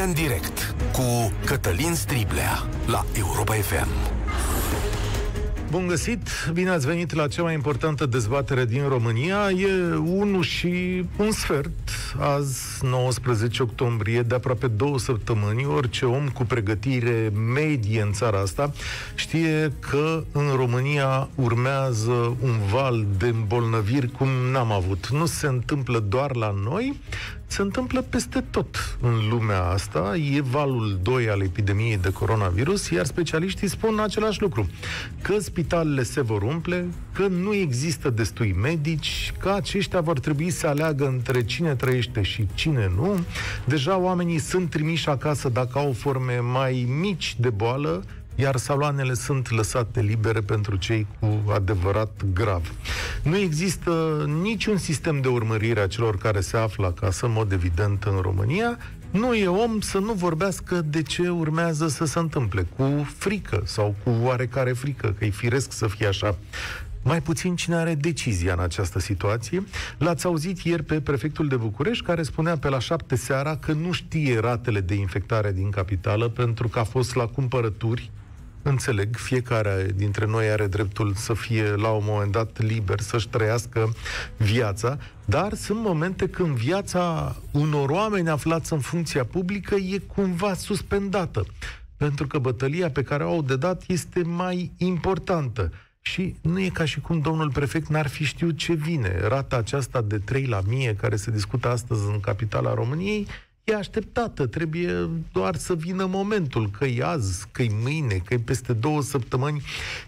România în direct cu Cătălin Striblea la Europa FM. Bun găsit! Bine ați venit la cea mai importantă dezbatere din România. E 1 și un sfert, azi 19 octombrie, de aproape două săptămâni. Orice om cu pregătire medie în țara asta știe că în România urmează un val de îmbolnăviri cum n-am avut. Nu se întâmplă doar la noi, se întâmplă peste tot în lumea asta. E valul 2 al epidemiei de coronavirus, iar specialiștii spun același lucru. Că spitalele se vor umple, că nu există destui medici, că aceștia vor trebui să aleagă între cine trăiește și cine nu. Deja oamenii sunt trimiși acasă dacă au forme mai mici de boală, iar saloanele sunt lăsate libere pentru cei cu adevărat grav. Nu există niciun sistem de urmărire a celor care se află acasă, în mod evident, în România. Nu e om să nu vorbească de ce urmează să se întâmple, cu frică sau cu oarecare frică, că e firesc să fie așa mai puțin cine are decizia în această situație. L-ați auzit ieri pe prefectul de București, care spunea pe la șapte seara că nu știe ratele de infectare din capitală pentru că a fost la cumpărături Înțeleg, fiecare dintre noi are dreptul să fie la un moment dat liber, să-și trăiască viața, dar sunt momente când viața unor oameni aflați în funcția publică e cumva suspendată. Pentru că bătălia pe care o au de dat este mai importantă. Și nu e ca și cum domnul prefect n-ar fi știut ce vine. Rata aceasta de 3 la mie care se discută astăzi în capitala României e așteptată, trebuie doar să vină momentul, că e azi, că e mâine, că e peste două săptămâni,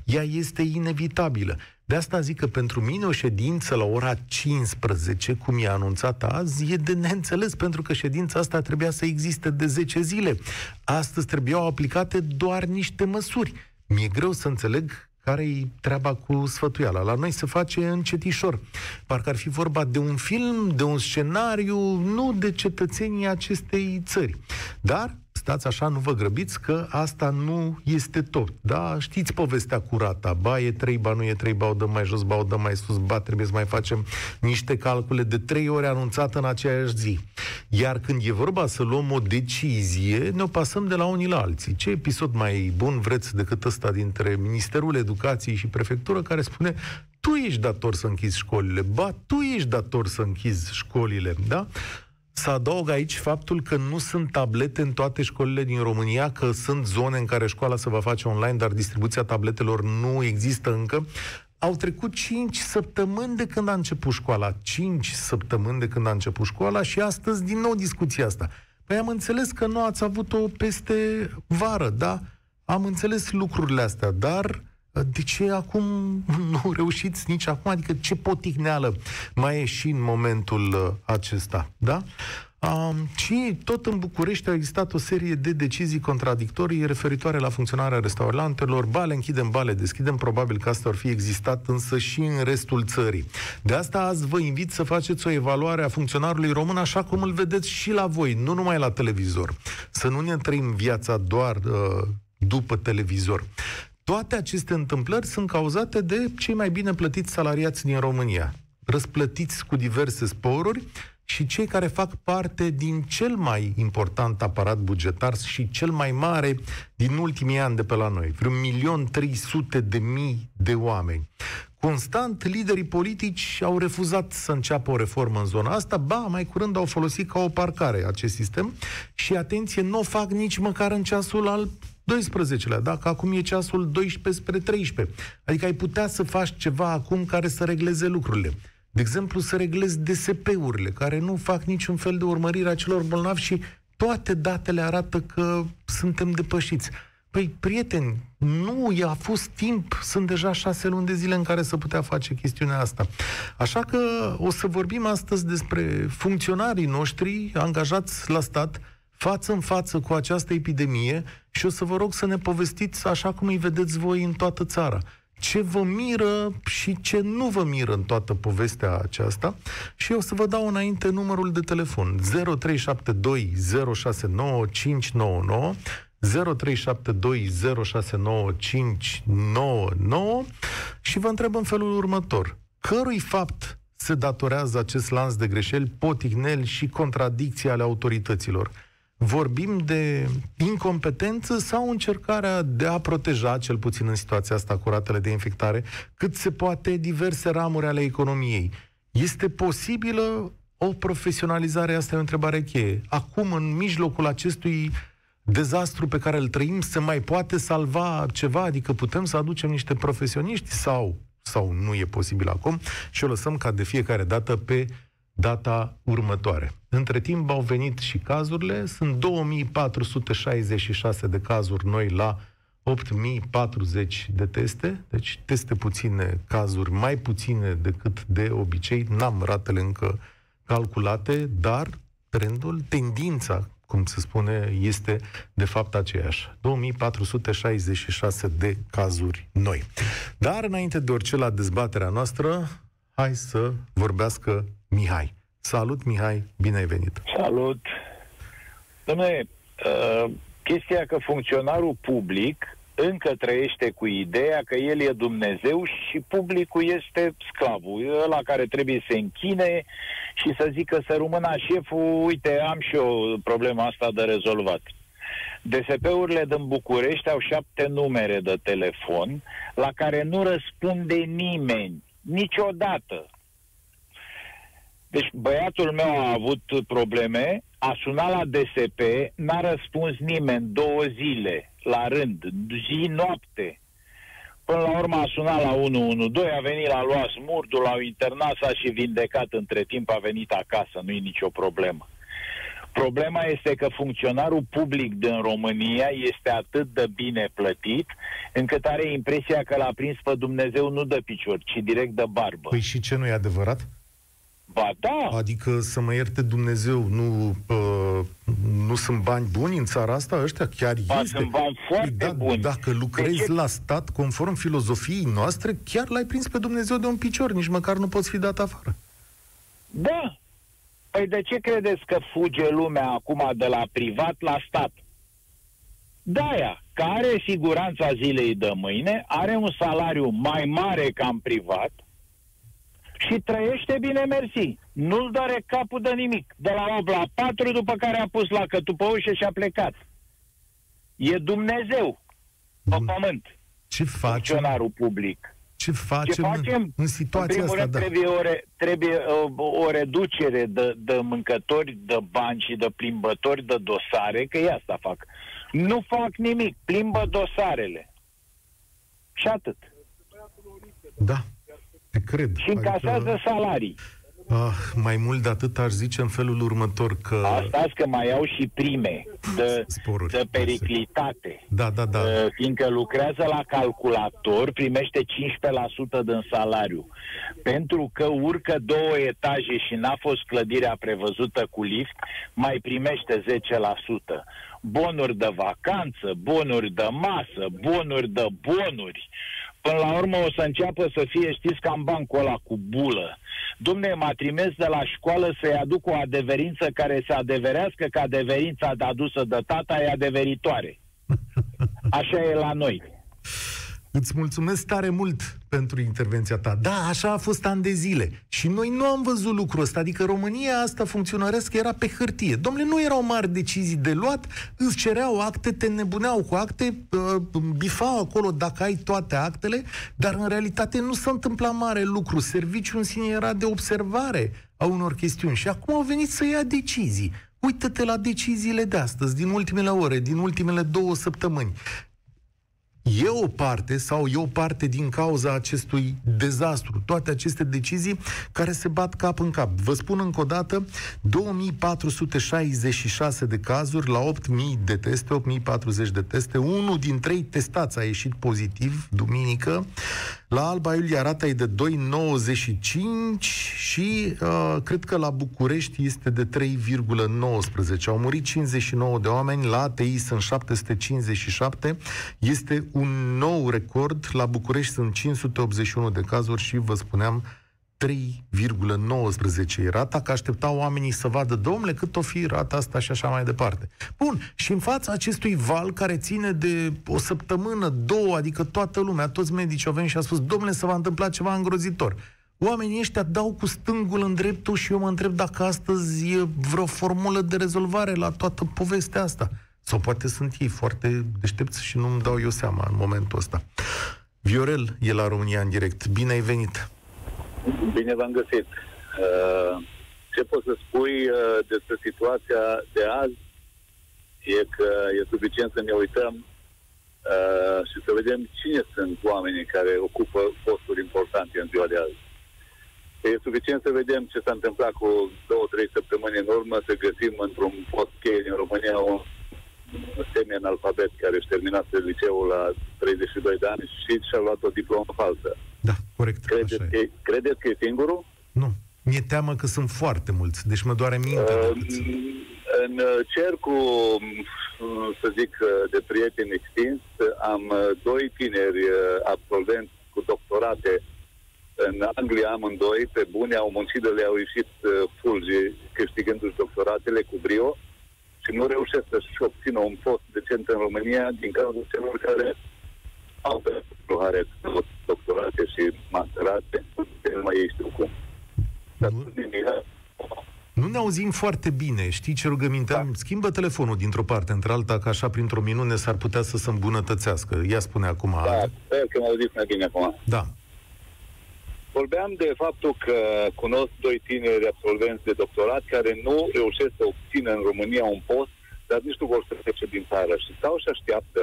ea este inevitabilă. De asta zic că pentru mine o ședință la ora 15, cum e anunțat azi, e de neînțeles, pentru că ședința asta trebuia să existe de 10 zile. Astăzi trebuiau aplicate doar niște măsuri. Mi-e greu să înțeleg care-i treaba cu sfătuiala? La noi se face încetișor. Parcă ar fi vorba de un film, de un scenariu, nu de cetățenii acestei țări. Dar stați așa, nu vă grăbiți că asta nu este tot. Da, știți povestea curată. Ba e trei, ba nu e trei, ba o dăm mai jos, ba o dăm mai sus, ba trebuie să mai facem niște calcule de trei ori anunțată în aceeași zi. Iar când e vorba să luăm o decizie, ne o pasăm de la unii la alții. Ce episod mai bun vreți decât ăsta dintre Ministerul Educației și Prefectură care spune tu ești dator să închizi școlile, ba, tu ești dator să închizi școlile, da? Să adaug aici faptul că nu sunt tablete în toate școlile din România, că sunt zone în care școala se va face online, dar distribuția tabletelor nu există încă. Au trecut 5 săptămâni de când a început școala. 5 săptămâni de când a început școala și astăzi din nou discuția asta. Păi am înțeles că nu ați avut-o peste vară, da? Am înțeles lucrurile astea, dar de ce acum nu reușiți nici acum? Adică ce poticneală mai e și în momentul uh, acesta, da? Um, și tot în București a existat o serie de decizii contradictorii referitoare la funcționarea restaurantelor. Bale închidem, bale deschidem. Probabil că asta ar fi existat însă și în restul țării. De asta azi vă invit să faceți o evaluare a funcționarului român așa cum îl vedeți și la voi, nu numai la televizor. Să nu ne trăim viața doar uh, după televizor. Toate aceste întâmplări sunt cauzate de cei mai bine plătiți salariați din România, răsplătiți cu diverse sporuri și cei care fac parte din cel mai important aparat bugetar și cel mai mare din ultimii ani de pe la noi, vreun milion trei sute de mii de oameni. Constant, liderii politici au refuzat să înceapă o reformă în zona asta, ba, mai curând au folosit ca o parcare acest sistem și, atenție, nu o fac nici măcar în ceasul al 12-lea, dacă acum e ceasul 12 spre 13. Adică ai putea să faci ceva acum care să regleze lucrurile. De exemplu, să reglezi DSP-urile, care nu fac niciun fel de urmărire a celor bolnavi și toate datele arată că suntem depășiți. Păi, prieteni, nu i-a fost timp, sunt deja șase luni de zile în care să putea face chestiunea asta. Așa că o să vorbim astăzi despre funcționarii noștri angajați la stat, față în față cu această epidemie și o să vă rog să ne povestiți așa cum îi vedeți voi în toată țara. Ce vă miră și ce nu vă miră în toată povestea aceasta și eu o să vă dau înainte numărul de telefon 0372 069 599 și vă întreb în felul următor. Cărui fapt se datorează acest lans de greșeli, potigneli și contradicții ale autorităților? Vorbim de incompetență sau încercarea de a proteja, cel puțin în situația asta, curatele de infectare, cât se poate diverse ramuri ale economiei. Este posibilă o profesionalizare? Asta e o întrebare cheie. Acum, în mijlocul acestui dezastru pe care îl trăim, se mai poate salva ceva? Adică putem să aducem niște profesioniști sau, sau nu e posibil acum și o lăsăm ca de fiecare dată pe data următoare. Între timp au venit și cazurile, sunt 2466 de cazuri noi la 8040 de teste, deci teste puține, cazuri mai puține decât de obicei, n-am ratele încă calculate, dar trendul, tendința, cum se spune, este de fapt aceeași. 2466 de cazuri noi. Dar înainte de orice la dezbaterea noastră, hai să vorbească Mihai. Salut, Mihai, bine ai venit! Salut! Dom'le, uh, chestia că funcționarul public încă trăiește cu ideea că el e Dumnezeu și publicul este sclavul, ăla care trebuie să se închine și să zică să rămână șeful, uite, am și eu problema asta de rezolvat. DSP-urile din București au șapte numere de telefon la care nu răspunde nimeni, niciodată. Deci băiatul meu a avut probleme, a sunat la DSP, n-a răspuns nimeni două zile la rând, zi, noapte. Până la urmă a sunat la 112, a venit la luat smurdul, l-au internat, s-a și vindecat între timp, a venit acasă, nu e nicio problemă. Problema este că funcționarul public din România este atât de bine plătit, încât are impresia că l-a prins pe Dumnezeu nu de picior, ci direct de barbă. Păi și ce nu e adevărat? Ba da. Adică să mă ierte Dumnezeu, nu, uh, nu sunt bani buni în țara asta? Ăștia chiar ba, este. sunt bani foarte păi da, buni. Dacă lucrezi ce... la stat, conform filozofiei noastre, chiar l-ai prins pe Dumnezeu de un picior, nici măcar nu poți fi dat afară. Da. Păi de ce credeți că fuge lumea acum de la privat la stat? De-aia, care siguranța zilei de mâine, are un salariu mai mare ca în privat, și trăiește bine mersi. Nu-l doare capul de nimic. De la 8 la 4, după care a pus la pe ușă și a plecat. E Dumnezeu pe Bun. pământ. Ce facem? Funcționarul public. Ce facem, Ce facem? în situația în asta? Rând, da. trebuie, o, re, trebuie o, uh, o reducere de, de mâncători, de bani și de plimbători de dosare, că ei asta fac. Nu fac nimic, plimbă dosarele. Și atât. Da, te cred. Și încasează adică... salarii. Ah, mai mult de atât aș zice în felul următor că... Asta că mai au și prime de, Sporuri, de periclitate. Da, da, da. Uh, fiindcă lucrează la calculator, primește 15% din salariu. Pentru că urcă două etaje și n-a fost clădirea prevăzută cu lift, mai primește 10%. Bonuri de vacanță, bonuri de masă, bonuri de bonuri. Până la urmă o să înceapă să fie, știți, cam bancul ăla cu bulă. Domne, m-a trimis de la școală să-i aduc o adeverință care să adeverească că adeverința adusă de tata e adeveritoare. Așa e la noi. Îți mulțumesc tare mult pentru intervenția ta. Da, așa a fost ani de zile. Și noi nu am văzut lucrul ăsta. Adică România asta funcționaresc era pe hârtie. Domnule, nu erau mari decizii de luat, îți cereau acte, te nebuneau cu acte, uh, bifau acolo dacă ai toate actele, dar în realitate nu s-a întâmplat mare lucru. Serviciul în sine era de observare a unor chestiuni și acum au venit să ia decizii. Uită-te la deciziile de astăzi, din ultimele ore, din ultimele două săptămâni e o parte sau e o parte din cauza acestui dezastru. Toate aceste decizii care se bat cap în cap. Vă spun încă o dată, 2466 de cazuri la 8000 de teste, 8040 de teste. Unul din trei testați a ieșit pozitiv duminică. La Alba Iulia rata e de 2,95 și uh, cred că la București este de 3,19. Au murit 59 de oameni, la ATI sunt 757. Este un nou record. La București sunt 581 de cazuri și vă spuneam 3,19 e rata, că așteptau oamenii să vadă, domnule, cât o fi rata asta și așa mai departe. Bun, și în fața acestui val care ține de o săptămână, două, adică toată lumea, toți medicii au venit și au spus, domnule, să va întâmpla ceva îngrozitor. Oamenii ăștia dau cu stângul în dreptul și eu mă întreb dacă astăzi e vreo formulă de rezolvare la toată povestea asta. Sau poate sunt ei foarte deștepți și nu-mi dau eu seama în momentul ăsta. Viorel e la România în direct. Bine ai venit! Bine v-am găsit! Uh, ce pot să spui uh, despre situația de azi e că e suficient să ne uităm uh, și să vedem cine sunt oamenii care ocupă posturi importante în ziua de azi. E suficient să vedem ce s-a întâmplat cu două, trei săptămâni în urmă, să găsim într-un post cheie din România un semi-analfabet care își terminase liceul la 32 de ani și și-a luat o diplomă falsă. Da, corect. Credeți, că, e, credeți că e singurul? Nu. Mi-e teamă că sunt foarte mulți, deci mă doare minte. Uh, în cercul, să zic, de prieteni extins, am doi tineri absolvenți cu doctorate în Anglia amândoi, pe bune, au muncit de le-au ieșit fulgi câștigându-și doctoratele cu brio și nu reușesc să-și obțină un post decent în România din cauza celor care au pe doctorate și masterate, nu mai ei știu cum. Nu, nu ne auzim foarte bine. Știi ce rugăminte da. Schimbă telefonul dintr-o parte într-alta, că așa printr-o minune s-ar putea să se îmbunătățească. Ia spune acum. Da, sper că mă auziți mai bine acum. Da. Vorbeam de faptul că cunosc doi tineri absolvenți de doctorat care nu reușesc să obțină în România un post, dar nici nu vor să trece din țară și stau și așteaptă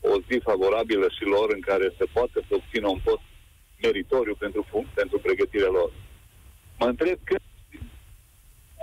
o zi favorabilă și lor în care să poată să obțină un post meritoriu pentru, pentru pregătirea lor. Mă întreb că...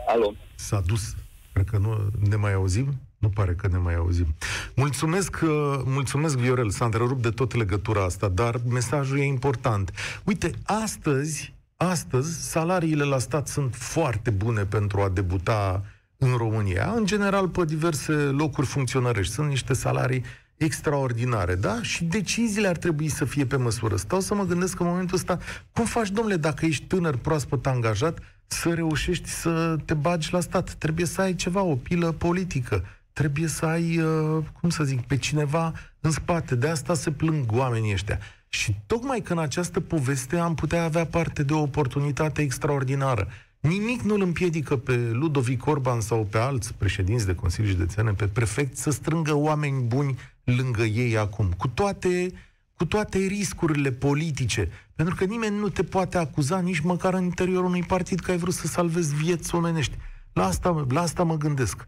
Alo? S-a dus. Cred că nu ne mai auzim. Nu pare că ne mai auzim. Mulțumesc, uh, mulțumesc Viorel, s-a întrerupt de tot legătura asta, dar mesajul e important. Uite, astăzi, astăzi, salariile la stat sunt foarte bune pentru a debuta în România. În general, pe diverse locuri funcționărești. Sunt niște salarii extraordinare, da? Și deciziile ar trebui să fie pe măsură. Stau să mă gândesc că în momentul ăsta, cum faci, domnule, dacă ești tânăr, proaspăt angajat, să reușești să te bagi la stat? Trebuie să ai ceva, o pilă politică. Trebuie să ai, uh, cum să zic, pe cineva în spate. De asta se plâng oamenii ăștia. Și tocmai că în această poveste am putea avea parte de o oportunitate extraordinară. Nimic nu îl împiedică pe Ludovic Orban sau pe alți președinți de Consilii Județene, pe prefect, să strângă oameni buni lângă ei acum, cu toate, cu toate riscurile politice. Pentru că nimeni nu te poate acuza nici măcar în interiorul unui partid că ai vrut să salvezi vieți omenești. La asta, la asta mă gândesc.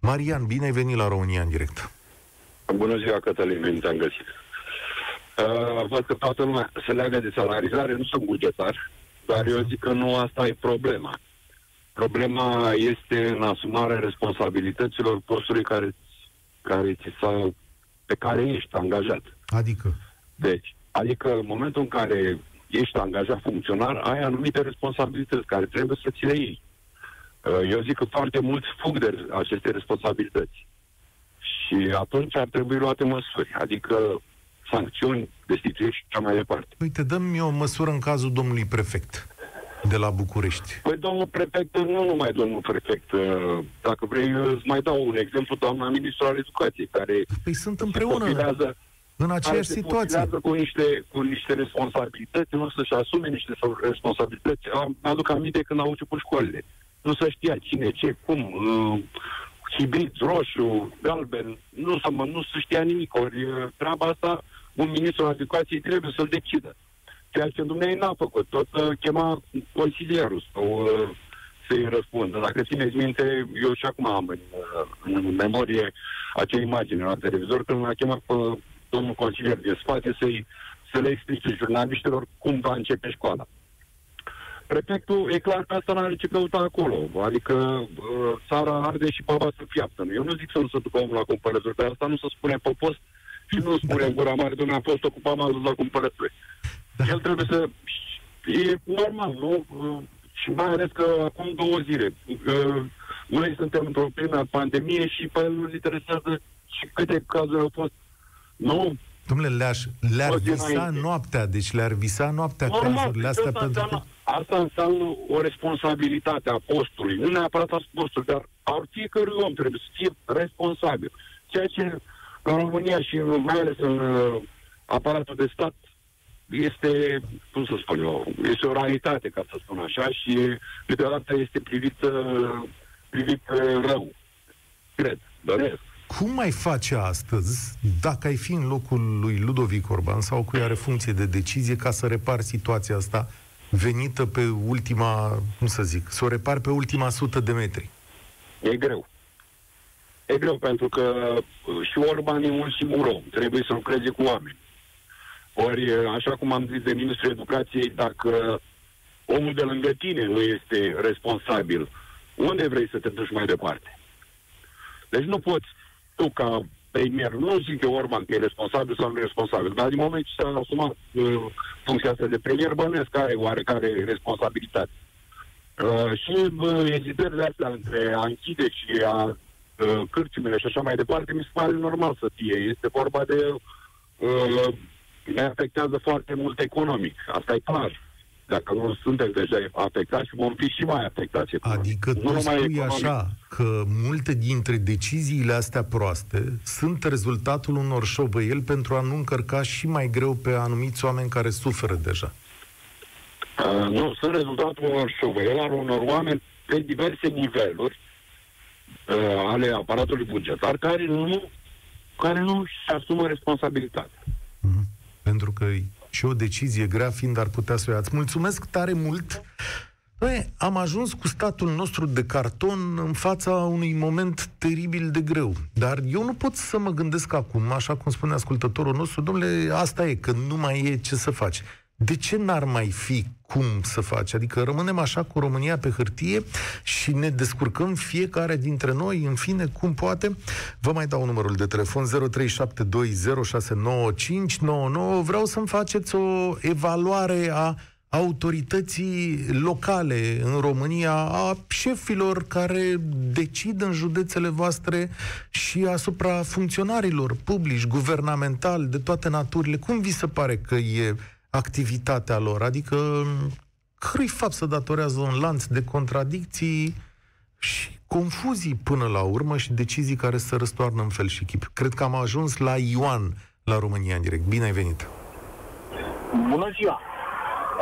Marian, bine ai venit la România în direct. Bună ziua, Cătălin, bine te-am găsit. Uh, văd că toată lumea se leagă de salarizare, nu sunt bugetar, dar eu zic că nu asta e problema. Problema este în asumarea responsabilităților postului care, care ți s-a pe care ești angajat. Adică? Deci, adică în momentul în care ești angajat funcționar, ai anumite responsabilități care trebuie să ți le iei. Uh, eu zic că foarte mulți fug de aceste responsabilități. Și atunci ar trebui luate măsuri, adică sancțiuni, destituiri și așa mai departe. Uite, dăm-mi o măsură în cazul domnului prefect de la București. Păi domnul prefect, nu numai domnul prefect. Uh, dacă vrei, îți mai dau un exemplu, doamna ministru al educației, care păi sunt împreună în aceeași situație. cu niște, cu niște responsabilități, nu să-și asume niște responsabilități. Am, aduc aminte când au început școlile. Nu se știa cine, ce, cum, uh, hibrid, roșu, galben, nu, să mă, nu se știa nimic. Ori uh, treaba asta, un ministru al educației trebuie să-l decidă ceea ce Dumnezeu n-a făcut. Tot uh, chema consilierul sau uh, să-i răspundă. Dacă țineți minte, eu și acum am în, uh, în memorie acea imagine la televizor când l-a chemat pe domnul consilier din spate să-i, să le explice jurnaliștilor cum va începe școala. Prefectul, e clar că asta n-are ce căuta acolo. Adică uh, țara arde și baba să fiaptă. Eu nu zic să nu se ducă omul la cumpărături, dar asta nu se spune pe post și nu spune în gura mare, domnule, a fost ocupat, m-a dus la cumpărături. Da. El trebuie să... E normal, nu? Și mai ales că acum două zile. Că noi suntem într-o plină pandemie și pe el nu interesează și câte cazuri au fost. Nu? Domnule, le-ar, le-ar visa noaptea, deci le-ar visa noaptea Normal, cazurile astea asta pentru înseamnă, că... Asta înseamnă o responsabilitate a postului, nu neapărat a postului, dar al fiecărui om trebuie să fie responsabil. Ceea ce în România și mai ales în uh, aparatul de stat este, cum să spun eu, este o realitate, ca să spun așa, și câteodată este privit, privit rău. Cred, doresc. Cum mai face astăzi, dacă ai fi în locul lui Ludovic Orban sau cui are funcție de decizie, ca să repari situația asta venită pe ultima, cum să zic, să o repar pe ultima sută de metri? E greu. E greu pentru că și Orban e un singur om. Trebuie să lucreze cu oameni. Ori, așa cum am zis de Ministrul Educației, dacă omul de lângă tine nu este responsabil, unde vrei să te duci mai departe? Deci nu poți tu ca premier, nu zic eu Orban că e responsabil sau nu e responsabil, dar din moment ce s-a asumat uh, funcția asta de premier, bănesc că are oarecare responsabilitate. Uh, și uh, ezitările astea între a închide și a uh, cârciumile și așa mai departe, mi se pare normal să fie. Este vorba de... Uh, ne afectează foarte mult economic. Asta e clar. Dacă nu suntem deja afectați, vom fi și mai afectați. Adică tu nu spui economic. așa că multe dintre deciziile astea proaste sunt rezultatul unor șovăieli pentru a nu încărca și mai greu pe anumiți oameni care suferă deja. Uh, nu, sunt rezultatul unor șovăieli al unor oameni pe diverse niveluri uh, ale aparatului bugetar care nu care nu și asumă responsabilitatea. Mm-hmm. Pentru că și o decizie grea, fiind ar putea să o iați. Mulțumesc tare mult! Noi am ajuns cu statul nostru de carton în fața unui moment teribil de greu. Dar eu nu pot să mă gândesc acum, așa cum spune ascultătorul nostru, domnule, asta e, că nu mai e ce să faci de ce n-ar mai fi cum să faci? Adică rămânem așa cu România pe hârtie și ne descurcăm fiecare dintre noi, în fine, cum poate. Vă mai dau numărul de telefon 0372069599. Vreau să-mi faceți o evaluare a autorității locale în România, a șefilor care decid în județele voastre și asupra funcționarilor publici, guvernamentali, de toate naturile. Cum vi se pare că e activitatea lor, adică cărui fapt se datorează un lanț de contradicții și confuzii până la urmă și decizii care se răstoarnă în fel și chip. Cred că am ajuns la Ioan la România în direct. Bine ai venit! Bună ziua!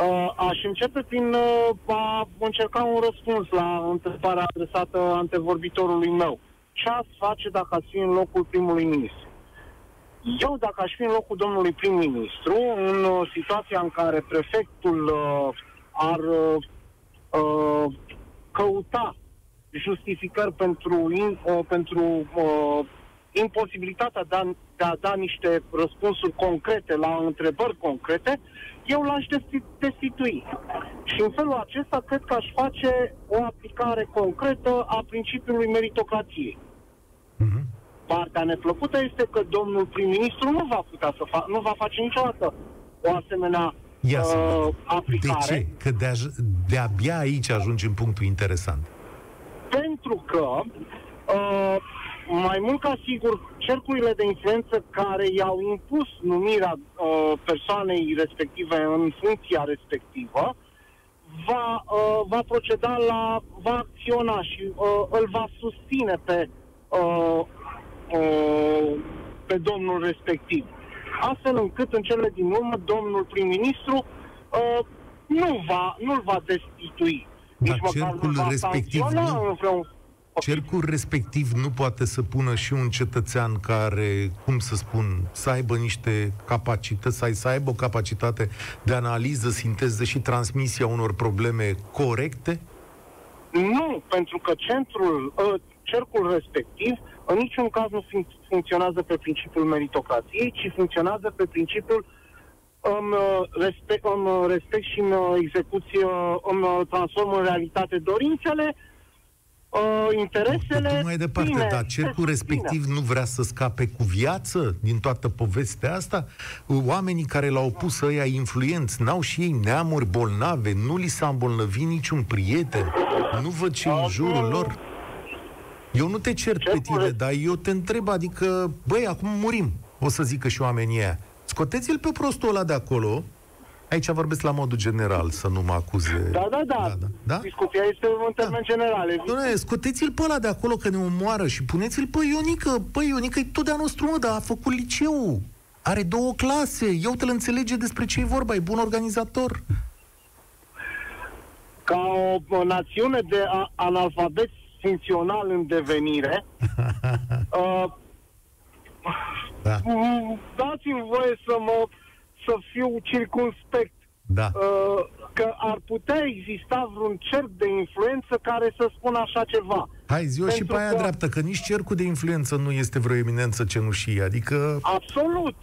Uh, aș începe prin uh, a încerca un răspuns la întrebarea adresată antevorbitorului meu. Ce ați face dacă ați fi în locul primului ministru? Eu, dacă aș fi în locul domnului prim-ministru, în uh, situația în care prefectul uh, ar uh, uh, căuta justificări pentru, in, uh, pentru uh, imposibilitatea de a, de a da niște răspunsuri concrete la întrebări concrete, eu l-aș destitui. Și în felul acesta cred că aș face o aplicare concretă a principiului meritocrației. Mm-hmm. Partea neplăcută este că domnul prim-ministru nu va putea să fa- nu va face niciodată o asemenea Ia uh, aplicare. De ce? Că de de-abia aici ajungi în punctul interesant. Pentru că uh, mai mult ca sigur, cercurile de influență care i-au impus numirea uh, persoanei respective în funcția respectivă, va, uh, va proceda la, va acționa și uh, îl va susține pe uh, uh, pe domnul respectiv. Astfel încât în cele din urmă domnul prim-ministru uh, nu va, nu va destitui. Dar Nici cercul va respectiv nu, vreun... Cercul respectiv nu poate să pună și un cetățean care, cum să spun, să aibă niște capacități, să, să aibă o capacitate de analiză, sinteză și transmisia unor probleme corecte? Nu, pentru că centrul, uh, cercul respectiv în niciun caz nu fun- funcționează pe principiul meritocrației, ci funcționează pe principiul îmi respect, îmi respect și în execuție, îmi transform în realitate dorințele, uh, interesele... Păi, mai departe, bine, dar cercul respectiv bine. nu vrea să scape cu viață din toată povestea asta? Oamenii care l-au pus ăia influenți, n-au și ei neamuri bolnave, nu li s-a îmbolnăvit niciun prieten, nu văd ce în jurul lor. Eu nu te cer pe tine, dar eu te întreb, adică, băi, acum murim, o să zică și oamenii ăia. Scoteți-l pe prostul ăla de acolo, Aici vorbesc la modul general, să nu mă acuze. Da, da, da. da, da. da? Discuția este în termen da. general. Doamne, scoteți-l pe ăla de acolo că ne omoară și puneți-l pe Ionică. Păi, Ionică e tot de-a nostru, mă, dar a făcut liceu. are două clase. Eu te înțelege despre ce e vorba, e bun organizator. Ca o, o națiune de a, analfabet funcțional în devenire, uh, Da. mm, dați-mi voie să mă să fiu circunspect. Da. Uh, că ar putea exista vreun cerc de influență care să spună așa ceva. Hai, zi și Pentru pe aia că- dreaptă, că nici cercul de influență nu este vreo eminență cenușie, adică... Absolut.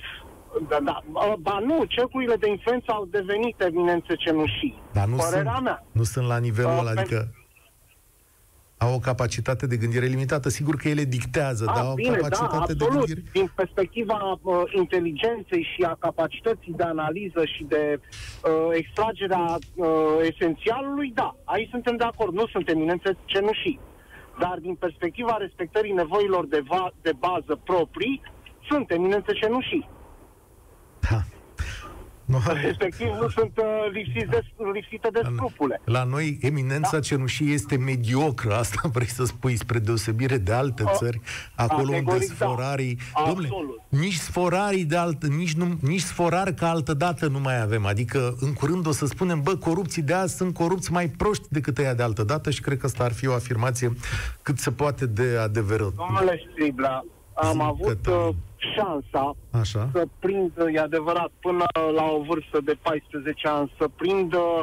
Da, da. Uh, Ba nu, cercurile de influență au devenit eminențe cenușii. Dar nu Părerea sunt, mea. nu sunt la nivelul Uh, ăla, pe- adică au o capacitate de gândire limitată. Sigur că ele dictează, dar A, au o Ah, bine, da, capacitate de absolut. gândire... Din perspectiva uh, inteligenței și a capacității de analiză și de uh, extragerea uh, esențialului, da, aici suntem de acord, nu sunt eminențe cenușii. Dar din perspectiva respectării nevoilor de, va- de bază proprii, sunt eminențe cenușii. Da. Nu, Respectiv nu sunt uh, lipsiți de, lipsite de scrupule. La noi, eminența da. cenușie este mediocră, asta vrei să spui, spre deosebire de alte A, țări, acolo unde categoric, da. sforarii... Dom'le, Absolut. nici sforarii de altă, nici, nu, nici sforari ca altă dată nu mai avem. Adică, în curând o să spunem, bă, corupții de azi sunt corupți mai proști decât ăia de altă dată și cred că asta ar fi o afirmație cât se poate de adevără. Domnule Stribla, am Zi, avut Cătălin. uh, șansa Așa? să prind, e adevărat, până la o vârstă de 14 ani, să prind uh,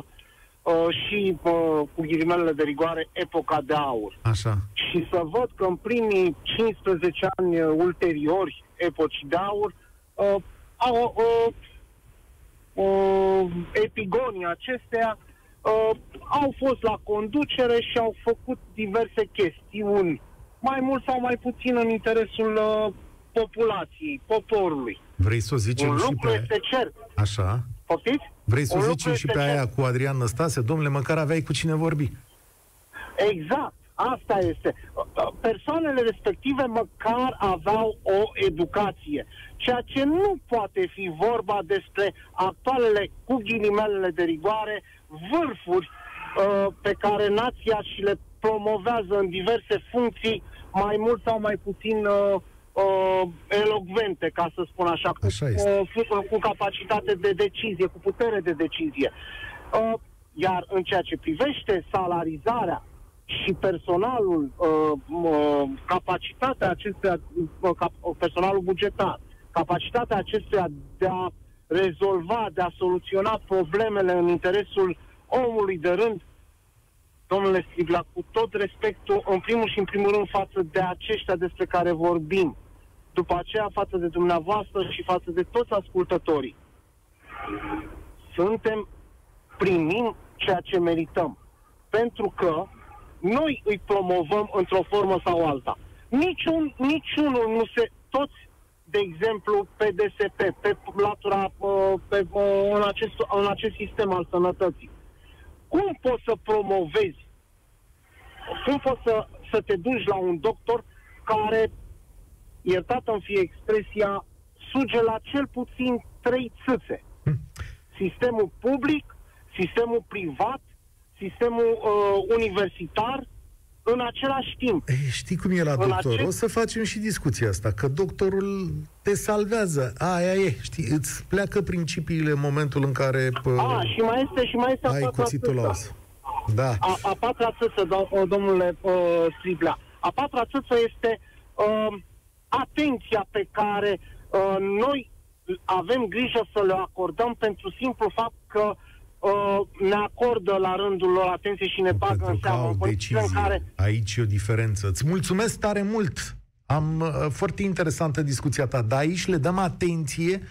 uh, și, uh, cu ghilimelele de rigoare, epoca de aur. Așa. Și să văd că în primii 15 ani uh, ulteriori epocii de aur, uh, au, uh, uh, epigonii acestea uh, au fost la conducere și au făcut diverse chestiuni, mai mult sau mai puțin în interesul uh, populației, poporului. Vrei să o zicem Un și lucru pe... este cert. Așa? Poftiți? Vrei să o Un zicem lucru și este pe aia cert. cu Adrian Năstase? Domnule, măcar aveai cu cine vorbi. Exact. Asta este. Persoanele respective măcar aveau o educație, ceea ce nu poate fi vorba despre actualele, cu ghilimelele de rigoare, vârfuri uh, pe care nația și le promovează în diverse funcții, mai mult sau mai puțin uh, uh, elocvente, ca să spun așa, cu, Așa este. cu, cu capacitate de decizie, cu putere de decizie. Uh, iar în ceea ce privește salarizarea și personalul, uh, uh, capacitatea acestuia, uh, cap, uh, personalul bugetar, capacitatea acestuia de a rezolva, de a soluționa problemele în interesul omului de rând, domnule Stribla, cu tot respectul, în primul și în primul rând față de aceștia despre care vorbim, după aceea față de dumneavoastră și față de toți ascultătorii. Suntem, primim ceea ce merităm. Pentru că noi îi promovăm într-o formă sau alta. Niciun, niciunul nu se... Toți, de exemplu, pe DSP, pe latura, uh, pe, uh, în, acest, în acest sistem al sănătății. Cum poți să promovezi? Cum poți să, să te duci la un doctor care, iertată-mi fie expresia, suge la cel puțin trei țâțe? Sistemul public, sistemul privat, sistemul uh, universitar, în același timp. Ei, știi cum e la În doctor? acest- O să facem și discuția asta, că doctorul te salvează. Aia e, știi, îți pleacă principiile în momentul în care pă, A, și mai este, și mai este a ai patra cuțitul la țâță. os. Da. A, a patra țâță, do- o, domnule uh, Striblea. A patra țâță este uh, atenția pe care uh, noi avem grijă să le acordăm pentru simplu fapt că uh, ne acordă la rândul lor atenție și ne bagă Pentru în că seamă au în condițiile decizie. în care Aici e o diferență. Îți mulțumesc tare mult. Am uh, foarte interesantă discuția ta, dar aici le dăm atenție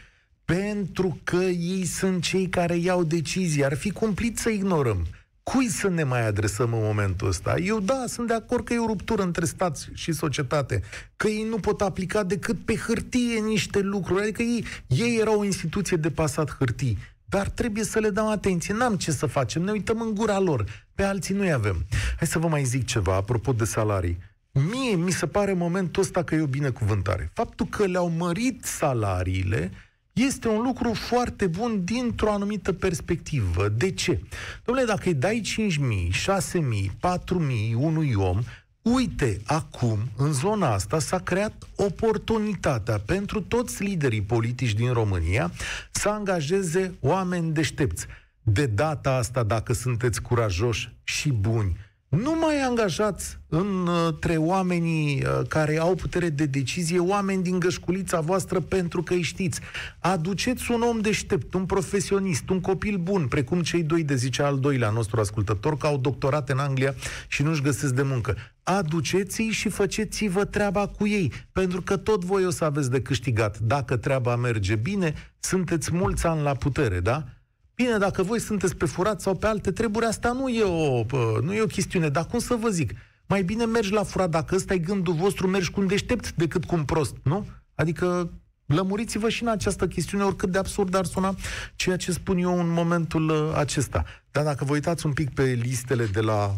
pentru că ei sunt cei care iau decizii. Ar fi cumplit să ignorăm. Cui să ne mai adresăm în momentul ăsta? Eu, da, sunt de acord că e o ruptură între stat și societate, că ei nu pot aplica decât pe hârtie niște lucruri, adică ei, ei erau o instituție de pasat hârtii, dar trebuie să le dăm atenție. N-am ce să facem, ne uităm în gura lor. Pe alții nu avem. Hai să vă mai zic ceva, apropo de salarii. Mie mi se pare momentul ăsta că e o binecuvântare. Faptul că le-au mărit salariile este un lucru foarte bun dintr-o anumită perspectivă. De ce? Domnule, dacă îi dai 5.000, 6.000, 4.000 unui om, Uite, acum, în zona asta, s-a creat oportunitatea pentru toți liderii politici din România să angajeze oameni deștepți. De data asta, dacă sunteți curajoși și buni, nu mai angajați între oamenii uh, care au putere de decizie, oameni din gășculița voastră pentru că îi știți. Aduceți un om deștept, un profesionist, un copil bun, precum cei doi de zicea al doilea nostru ascultător, că au doctorat în Anglia și nu-și găsesc de muncă. Aduceți-i și faceți-vă treaba cu ei, pentru că tot voi o să aveți de câștigat. Dacă treaba merge bine, sunteți mulți ani la putere, da? Bine, dacă voi sunteți pe furat sau pe alte treburi, asta nu e o, nu e o chestiune. Dar cum să vă zic? Mai bine mergi la furat. Dacă ăsta e gândul vostru, mergi cu un deștept decât cu un prost, nu? Adică lămuriți-vă și în această chestiune, oricât de absurd ar suna ceea ce spun eu în momentul uh, acesta. Dar dacă vă uitați un pic pe listele de la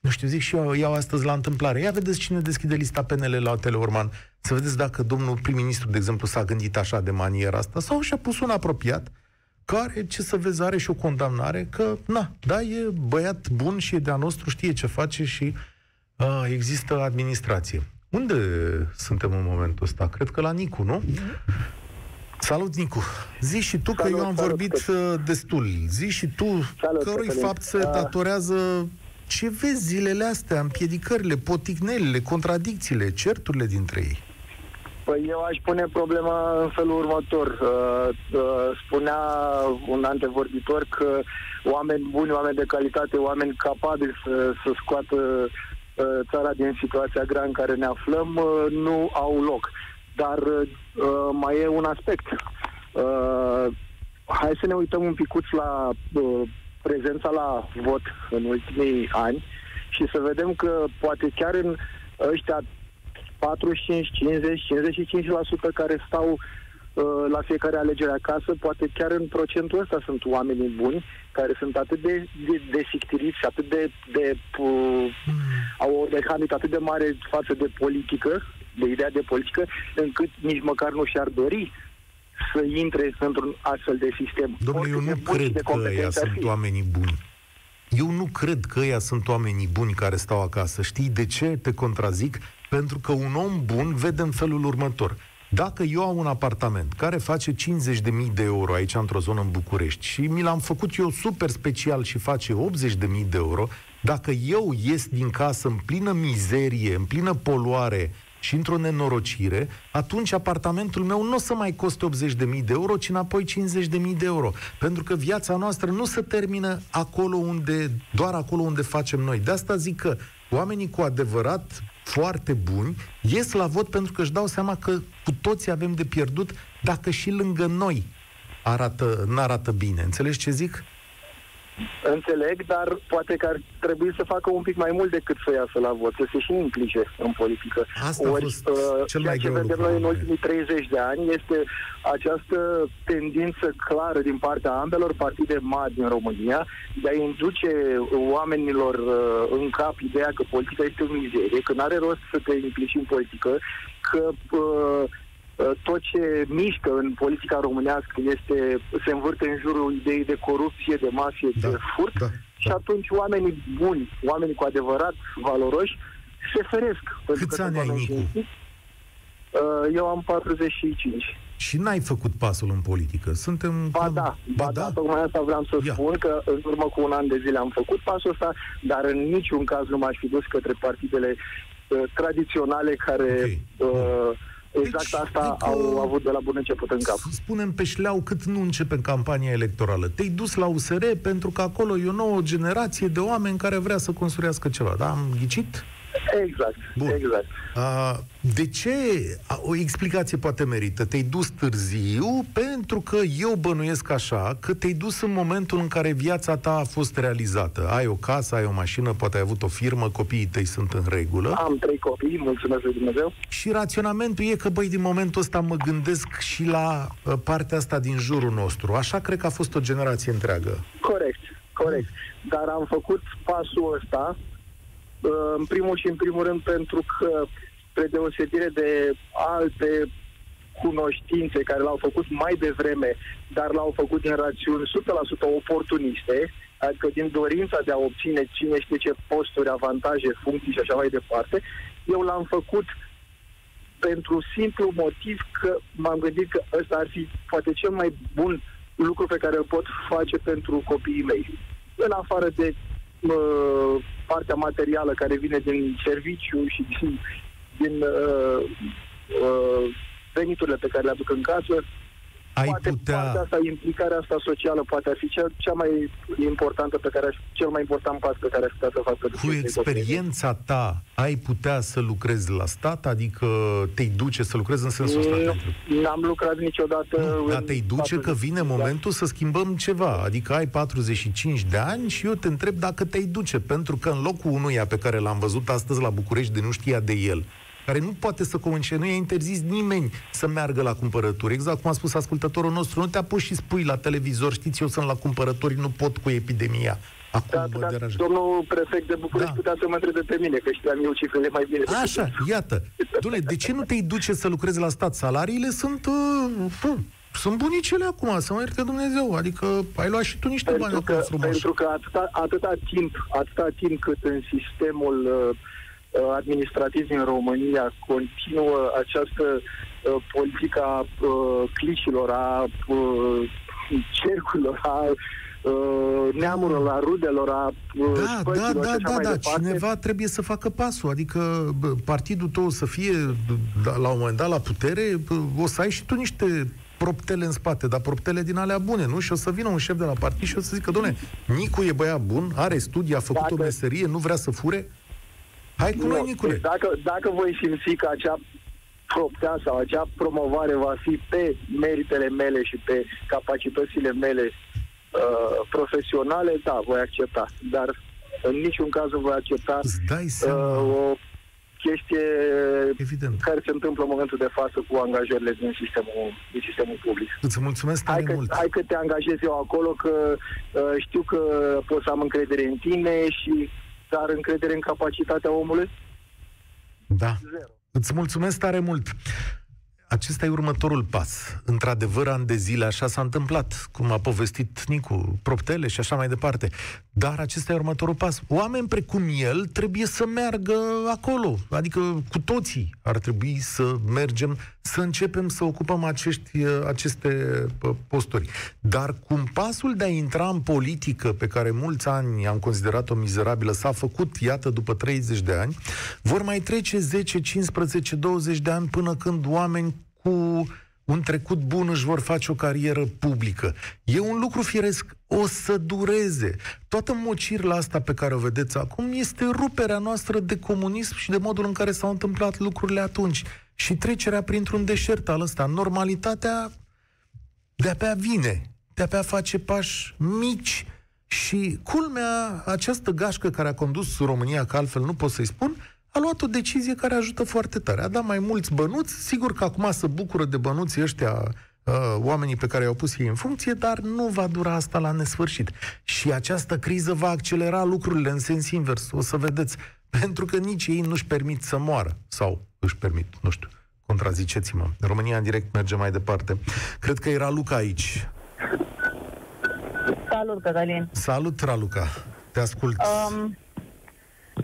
nu știu, zic și eu, iau astăzi la întâmplare. Ia vedeți cine deschide lista PNL la Teleorman. Să vedeți dacă domnul prim-ministru, de exemplu, s-a gândit așa de maniera asta sau și-a pus un apropiat care, ce să vezi, are și o condamnare, că, na, da, e băiat bun și e de-a nostru, știe ce face și uh, există administrație. Unde suntem în momentul ăsta? Cred că la Nicu, nu? Salut, Nicu! Zi și tu, salut, că eu am salut, vorbit salut. destul. Zi și tu, salut, cărui salut. fapt se datorează ce vezi zilele astea, împiedicările, poticnelile, contradicțiile, certurile dintre ei? Păi eu aș pune problema în felul următor. Uh, uh, spunea un antevorbitor că oameni buni, oameni de calitate, oameni capabili să, să scoată uh, țara din situația grea în care ne aflăm, uh, nu au loc. Dar uh, mai e un aspect. Uh, hai să ne uităm un picuț la uh, prezența la vot în ultimii ani și să vedem că poate chiar în ăștia 45, 50, 55% care stau uh, la fiecare alegere acasă, poate chiar în procentul ăsta sunt oamenii buni, care sunt atât de, de, de sictiriți, atât de, de uh, au o mehanică atât de mare față de politică, de ideea de politică, încât nici măcar nu și-ar dori să intre într-un astfel de sistem. Domnule, eu nu cred că ăia sunt oamenii buni. Eu nu cred că ăia sunt oamenii buni care stau acasă. Știi de ce te contrazic? Pentru că un om bun vede în felul următor. Dacă eu am un apartament care face 50.000 de euro aici într-o zonă în București și mi l-am făcut eu super special și face 80.000 de euro, dacă eu ies din casă în plină mizerie, în plină poluare și într-o nenorocire, atunci apartamentul meu nu o să mai coste 80.000 de euro, ci înapoi 50.000 de euro. Pentru că viața noastră nu se termină acolo unde, doar acolo unde facem noi. De asta zic că oamenii cu adevărat foarte buni ies la vot pentru că își dau seama că cu toții avem de pierdut dacă și lângă noi arată, n-arată bine. Înțelegi ce zic? Înțeleg, dar poate că ar trebui să facă un pic mai mult decât să iasă la vot, să se și implice în politică. Asta Ori, a fost uh, cel mai ce vedem noi în ultimii 30 de ani este această tendință clară din partea ambelor partide mari din România de a induce oamenilor uh, în cap ideea că politica este o mizerie, că nu are rost să te implici în politică, că uh, Uh, tot ce mișcă în politica românească este, se învârte în jurul ideii de corupție, de mafie, da, de furt da, și da. atunci oamenii buni, oamenii cu adevărat valoroși, se feresc. Câți ani ai, Nicu? Uh, eu am 45. Și n-ai făcut pasul în politică. Suntem... Ba da, ba, ba da, da, tocmai asta vreau să Ia. spun, că în urmă cu un an de zile am făcut pasul ăsta, dar în niciun caz nu m-aș fi dus către partidele uh, tradiționale care... Okay. Uh, Exact deci, asta adică, au avut de la bun început în cap. Spunem pe șleau cât nu începem campania electorală. Te-ai dus la USR pentru că acolo e o nouă generație de oameni care vrea să construiască ceva. Da? Am ghicit? Exact, Bun. exact. A, de ce? A, o explicație poate merită. Te-ai dus târziu pentru că eu bănuiesc așa că te-ai dus în momentul în care viața ta a fost realizată. Ai o casă, ai o mașină, poate ai avut o firmă, copiii tăi sunt în regulă. Am trei copii, mulțumesc lui Dumnezeu. Și raționamentul e că, băi, din momentul ăsta mă gândesc și la uh, partea asta din jurul nostru. Așa cred că a fost o generație întreagă. Corect, corect. Dar am făcut pasul ăsta Uh, în primul și în primul rând pentru că, spre deosebire de alte cunoștințe care l-au făcut mai devreme, dar l-au făcut din rațiuni 100% oportuniste, adică din dorința de a obține cine știe ce posturi, avantaje, funcții și așa mai departe, eu l-am făcut pentru simplu motiv că m-am gândit că ăsta ar fi poate cel mai bun lucru pe care îl pot face pentru copiii mei. În afară de uh, partea materială care vine din serviciu și din, din uh, uh, veniturile pe care le aduc în casă, ai poate putea... partea asta, implicarea asta socială poate ar fi cea, cea mai importantă pe care aș, cel mai important pas pe care aș putea să fac pentru Cu fiecare copil. experiența ta, ai putea să lucrezi la stat? Adică te-ai duce să lucrezi în sensul ăsta? Nu, pentru- N-am lucrat niciodată... Nu, dar în te-ai duce că 40 vine de ani. momentul să schimbăm ceva. Adică ai 45 de ani și eu te întreb dacă te-ai duce, pentru că în locul unuia pe care l-am văzut astăzi la București de nu știa de el, care nu poate să comunice, nu i-a interzis nimeni să meargă la cumpărături. Exact cum a spus ascultătorul nostru, nu te apuci și spui la televizor, știți, eu sunt la cumpărături, nu pot cu epidemia. Acum Da, mă da, deranjează. domnul prefect de București Da. putea să mă întrebe pe mine, că știam eu cifrele mai bine. decât Așa, el. iată. Dule, de ce nu te-ai duce să lucrezi la stat? Salariile sunt... Uh, uh, sunt bunicele acum, să mă ierte Dumnezeu. Adică ai luat și tu niște bani Pentru acum că, frumos. pentru că atâta, atâta timp, atâta timp cât în sistemul uh, uh, administrativ din România continuă această uh, politică a uh, clicilor, a uh, cercurilor, a uh, neamurilor, a rudelor, a uh, Da, da, spăților și da, așa da, mai da. departe. Cineva trebuie să facă pasul. Adică bă, partidul tău să fie da, la un moment dat la putere, bă, o să ai și tu niște proptele în spate, dar proptele din alea bune, nu? Și o să vină un șef de la partid și o să zică, domne, Nicu e băiat bun, are studii, a făcut Dacă- o meserie, nu vrea să fure? Hai cu noi, Nu, Nicule. deci dacă, dacă voi simți că acea proptea sau acea promovare va fi pe meritele mele și pe capacitățile mele uh, profesionale, da, voi accepta. Dar în niciun caz nu voi accepta Îți dai uh, seama, o chestie evident. care se întâmplă în momentul de față cu angajările din sistemul, din sistemul public. Îți mulțumesc Hai tare că, mult. hai că te angajez eu acolo, că uh, știu că pot să am încredere în tine și dar încredere în capacitatea omului? Da. Zero. Îți mulțumesc tare mult. Acesta e următorul pas. Într-adevăr, ani de zile așa s-a întâmplat, cum a povestit Nicu, proptele și așa mai departe. Dar acesta e următorul pas. Oameni precum el trebuie să meargă acolo. Adică cu toții ar trebui să mergem, să începem să ocupăm acești, aceste uh, posturi. Dar cum pasul de a intra în politică, pe care mulți ani am considerat-o mizerabilă, s-a făcut, iată, după 30 de ani, vor mai trece 10, 15, 20 de ani până când oameni cu un trecut bun își vor face o carieră publică. E un lucru firesc, o să dureze. Toată mocirla asta pe care o vedeți acum este ruperea noastră de comunism și de modul în care s-au întâmplat lucrurile atunci. Și trecerea printr-un deșert al ăsta. Normalitatea de-abia vine, de-abia face pași mici și culmea, această gașcă care a condus România, că altfel nu pot să-i spun, a luat o decizie care ajută foarte tare. A dat mai mulți bănuți, sigur că acum se bucură de bănuții ăștia uh, oamenii pe care i-au pus ei în funcție, dar nu va dura asta la nesfârșit. Și această criză va accelera lucrurile în sens invers, o să vedeți. Pentru că nici ei nu-și permit să moară. Sau își permit, nu știu, contraziceți-mă. România în direct merge mai departe. Cred că era Luca aici. Salut, Cătălin. Salut, Raluca. Te ascult. Um,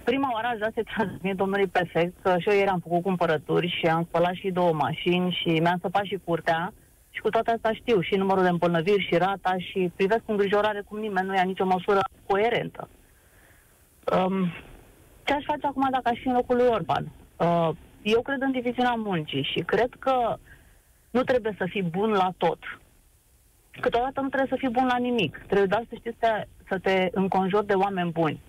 prima oară aș vrea să transmit domnului prefect că și eu ieri am făcut cumpărături și am spălat și două mașini și mi-am săpat și curtea și cu toate astea știu și numărul de îmbolnăviri și rata și privesc cu îngrijorare cum nimeni nu ia nicio măsură coerentă. Um, ce aș face acum dacă aș fi în locul lui Orban? Uh, eu cred în diviziunea muncii și cred că nu trebuie să fii bun la tot. Câteodată nu trebuie să fii bun la nimic. Trebuie doar să știi să te, să te înconjori de oameni buni.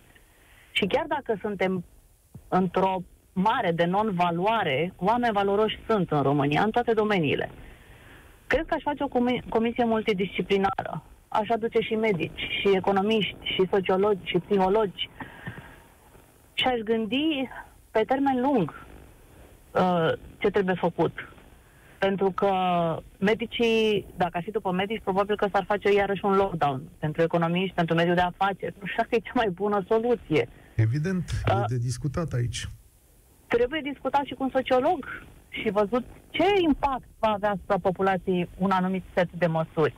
Și chiar dacă suntem într-o mare de non-valoare, oameni valoroși sunt în România, în toate domeniile. Cred că aș face o comi- comisie multidisciplinară. Aș aduce și medici, și economiști, și sociologi, și psihologi. Și aș gândi pe termen lung uh, ce trebuie făcut. Pentru că medicii, dacă ar fi după medici, probabil că s-ar face iarăși un lockdown pentru economiști, pentru mediul de afaceri. Nu știu dacă e cea mai bună soluție. Evident, e Uh, de discutat aici. Trebuie discutat și cu un sociolog și văzut ce impact va avea asupra populației un anumit set de măsuri.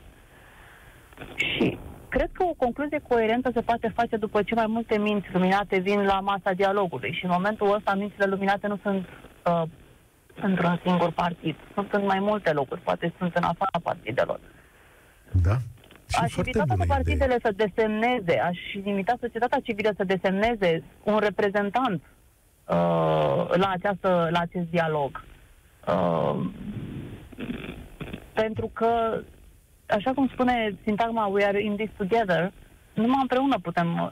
Și cred că o concluzie coerentă se poate face după ce mai multe minți luminate vin la masa dialogului și în momentul ăsta mințile luminate nu sunt uh, într-un singur partid, sunt în mai multe locuri, poate sunt în afara partidelor. Da. Și Aș foarte invita toate bună idee. partidele să desemneze, aș invita societatea civilă să desemneze un reprezentant uh, la, această, la acest dialog. Uh, pentru că, așa cum spune sintagma We are in this together, numai împreună putem uh,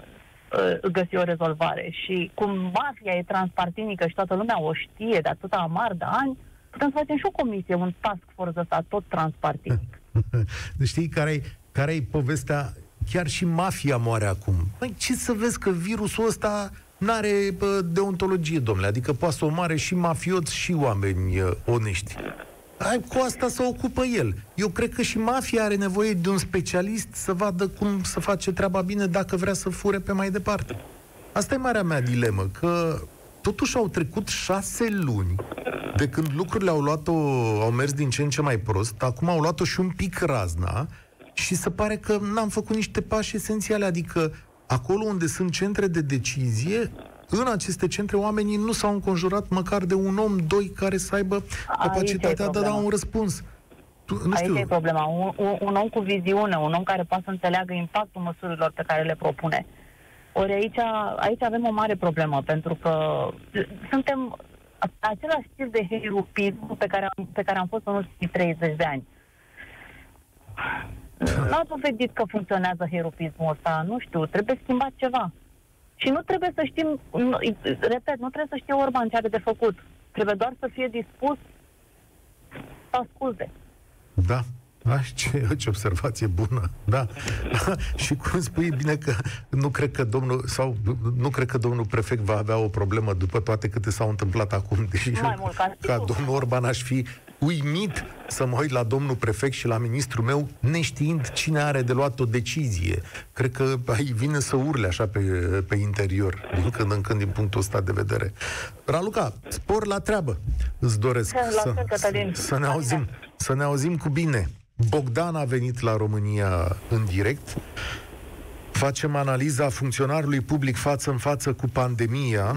găsi o rezolvare. Și cum mafia e transpartinică și toată lumea o știe de atâta amar de ani, putem să facem și o comisie, un task force ăsta tot transpartinic. Deci știi care-i, care-i povestea? Chiar și mafia moare acum. Păi ce să vezi că virusul ăsta n-are bă, deontologie, domnule. Adică poate să omoare și mafioți și oameni uh, onești. Ai, cu asta se ocupă el. Eu cred că și mafia are nevoie de un specialist să vadă cum să face treaba bine dacă vrea să fure pe mai departe. Asta e marea mea dilemă, că totuși au trecut șase luni de când lucrurile au luat-o, au mers din ce în ce mai prost, acum au luat-o și un pic razna și se pare că n-am făcut niște pași esențiale, adică acolo unde sunt centre de decizie, în aceste centre oamenii nu s-au înconjurat măcar de un om, doi, care să aibă capacitatea de a da problema. un răspuns. Tu, nu Aici știu, e problema. Un, un, un om cu viziune, un om care poate să înțeleagă impactul măsurilor pe care le propune. Ori aici, aici avem o mare problemă, pentru că suntem același stil de herupism pe care am, pe care am fost în ultimii 30 de ani. Nu a dovedit că funcționează herupismul ăsta, nu știu, trebuie schimbat ceva. Și nu trebuie să știm, nu, repet, nu trebuie să știe Orban ce are de făcut. Trebuie doar să fie dispus să asculte. Da. Ah, ce, ce observație bună, da. și cum spui bine că nu cred că domnul sau nu cred că domnul prefect va avea o problemă după toate câte s-au întâmplat acum, deși Mai eu, mult ca ca sigur. domnul Orban aș fi uimit să mă uit la domnul prefect și la ministrul meu neștiind cine are de luat o decizie. Cred că îi vine să urle așa pe, pe interior, din când în când din punctul ăsta de vedere. Raluca, spor la treabă. Îți doresc La să, fel, Cătălin. să ne auzim, să ne auzim cu bine. Bogdan a venit la România în direct. Facem analiza funcționarului public față în față cu pandemia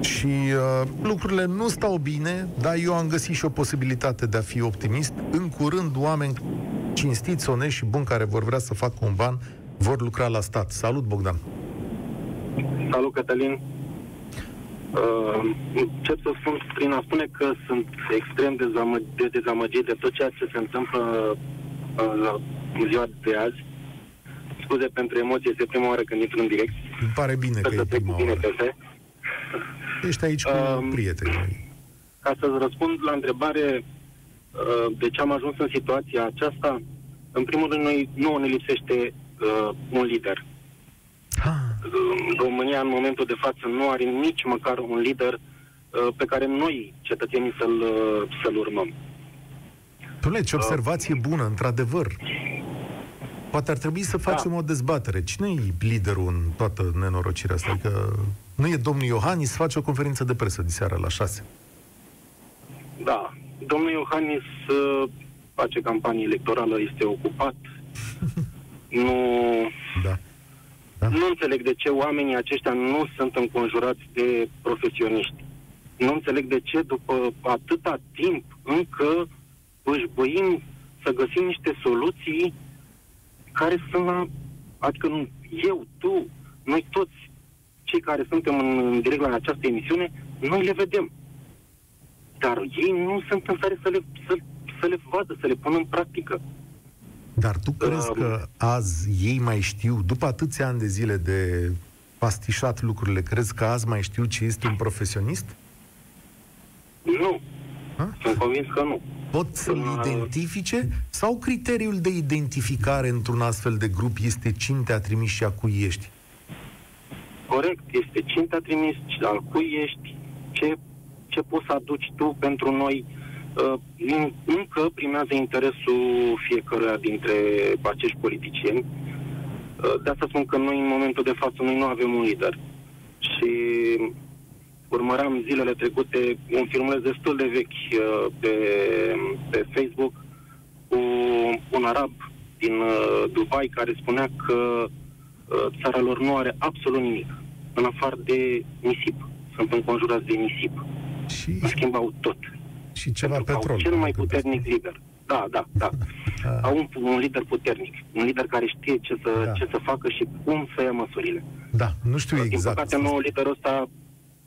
și uh, lucrurile nu stau bine, dar eu am găsit și o posibilitate de a fi optimist. În curând, oameni cinstiți, onești și buni care vor vrea să facă un ban, vor lucra la stat. Salut, Bogdan! Salut, Cătălin. Uh, încep să spun prin a spune că sunt extrem de, zamă- de dezamăgit de tot ceea ce se întâmplă uh, la în ziua de azi. Scuze pentru emoție, este prima oară când intru în direct. Îmi pare bine Sper că să e trec cu prima bine oară. peste. Ești aici cu Um, prietenii mei. Ca să-ți răspund la întrebare uh, de ce am ajuns în situația aceasta, în primul rând, noi, nu ne lipsește uh, un lider. Ah, România în momentul de față nu are nici măcar un lider uh, pe care noi, cetățenii, să-l, uh, să-l urmăm. Dom'le, ce observație bună, într-adevăr. Poate ar trebui să facem o dezbatere. Cine e liderul în toată nenorocirea asta? Adică nu e domnul Iohannis, face o conferință de presă diseară la șase. Da, domnul Iohannis uh, face campanie electorală, este ocupat. nu, Da. Da. nu înțeleg de ce oamenii aceștia nu sunt înconjurați de profesioniști. Nu înțeleg de ce după atâta timp încă își băim să găsim niște soluții care sunt la... Adică nu, eu, tu, noi toți, cei care suntem în, în direct la această emisiune, noi le vedem. Dar ei nu sunt în stare să le, să, să le vadă, să le pună în practică. Dar tu crezi Um. că azi ei mai știu, după atâția ani de zile de pastișat lucrurile, crezi că azi mai știu ce este un profesionist? Nu. Ha? Sunt convins că nu. Pot să-l Uh. identifice? Sau criteriul de identificare într-un astfel de grup este cine te-a trimis și a cui ești? Corect, este cine te-a trimis, al cui ești, ce, ce poți să aduci tu pentru noi. Uh, în- încă primează interesul fiecăruia dintre acești politicieni. Uh, de asta spun că noi, în momentul de față, noi nu avem un lider. Și urmăream zilele trecute un filmuleț destul de vechi uh, pe, pe Facebook cu un arab din uh, Dubai care spunea că uh, țara lor nu are absolut nimic, în afară de nisip. Sunt înconjurați de nisip. Și, Schimbau tot. și ceva Pentru că petrol. Au cel mai Gândesc. puternic lider. Da, da, da. Ah. Au un, un lider puternic. Un lider care știe ce să, Da. ce să facă și cum să ia măsurile. Da, nu știu Din exact. păcate, nou liderul ăsta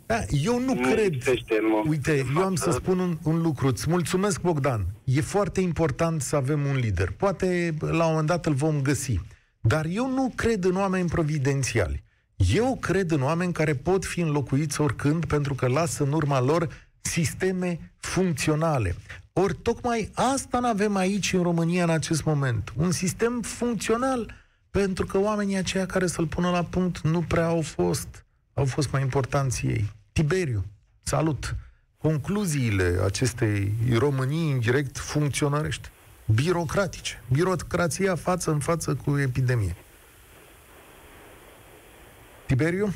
Da, eu nu nu cred. existește în momentul Uite, de eu am față. să spun un, un lucru. Îți mulțumesc, Bogdan. E foarte important să avem un lider. Poate la un moment dat îl vom găsi. Dar eu nu cred în oameni providențiali. Eu cred în oameni care pot fi înlocuiți oricând pentru că lasă în urma lor sisteme funcționale. Ori tocmai asta nu avem aici în România în acest moment. Un sistem funcțional pentru că oamenii aceia care să-l pună la punct nu prea au fost. Au fost mai importanți ei. Tiberiu, salut! Concluziile acestei Românii indirect funcționărești, birocratice, birocrația față în față cu epidemie. Tiberiu?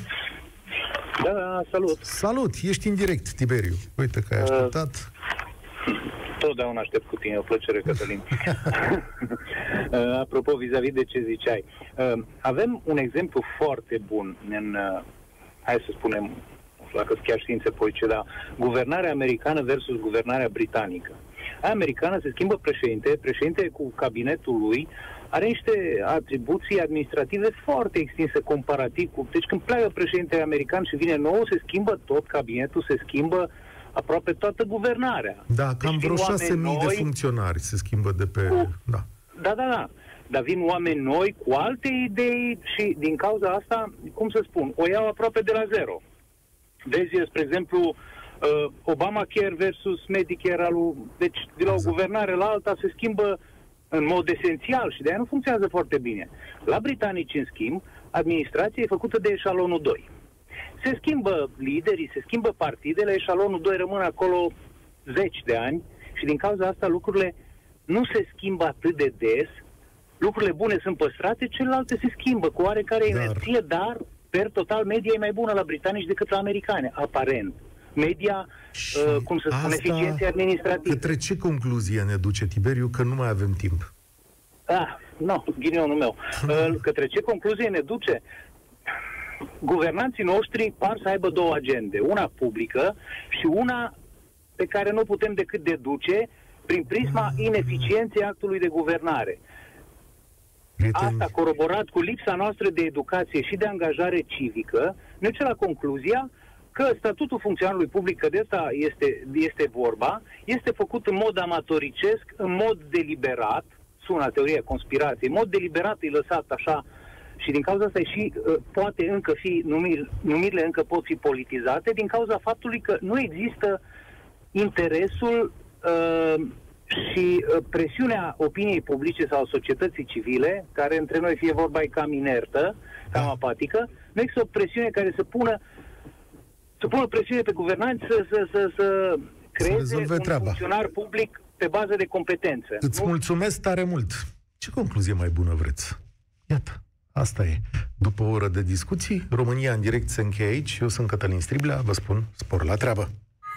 Da, da, salut. Salut, ești în direct, Tiberiu. Uite că ai așteptat. Totdeauna aștept cu tine, o plăcere, Cătălin. Uh, Apropo, vis-a-vis de ce ziceai, uh, avem un exemplu foarte bun în, uh, hai să spunem, nu știu dacă sunt chiar științe politice, dar guvernarea americană versus guvernarea britanică. Aia americană se schimbă președinte, președinte cu cabinetul lui are niște atribuții administrative foarte extinse comparativ cu... Deci când pleacă președintele american și vine nou, se schimbă tot cabinetul, se schimbă aproape toată guvernarea. Da, cam Deci vreo vin 6.000 oameni de noi- funcționari se schimbă de pe... Cu- Da. Da, da, da. Dar vin oameni noi cu alte idei și din cauza asta, cum să spun, o iau aproape de la zero. Vezi, spre exemplu, uh, Obamacare versus Medicare al lui... Deci, de la o Exact. guvernare la alta se schimbă în mod esențial și de aia nu funcționează foarte bine. La britanici, în schimb, administrația e făcută de eșalonul 2. Se schimbă liderii, se schimbă partidele, eșalonul 2 rămâne acolo zeci de ani și din cauza asta lucrurile nu se schimbă atât de des, lucrurile bune sunt păstrate, celelalte se schimbă cu oarecare Dar- inerție, dar per total media e mai bună la britanici decât la americane, aparent. Media, Și uh, cum să spun, asta eficienței administrative. Către ce concluzie ne duce, Tiberiu, că nu mai avem timp? Ah, nu, ghinionul meu. Uh, Către ce concluzie ne duce? Guvernanții noștri par să aibă două agende. Una publică și una pe care nu putem decât deduce prin prisma ineficienței actului de guvernare. Prieteni, Asta coroborat cu lipsa noastră de educație și de angajare civică, ne duce la concluzia că statutul funcționarului public, că de asta este, este vorba, este făcut în mod amatoricesc, în mod deliberat, sună teoria conspirației, în mod deliberat e lăsat așa și din cauza asta și uh, poate încă fi, numiri, numirile încă pot fi politizate, din cauza faptului că nu există interesul uh, și uh, presiunea opiniei publice sau societății civile, care între noi fie vorba e cam inertă, cam Da. apatică, nu există o presiune care să pună să pună presiune pe guvernanți să, să, să, să creeze rezolve un treaba. funcționar public pe bază de competențe. Îți Nu? mulțumesc tare mult. Ce concluzie mai bună vreți? Iată, asta e. După o oră de discuții, România în direct se încheie aici. Eu sunt Cătălin Striblea, vă spun spor la treabă.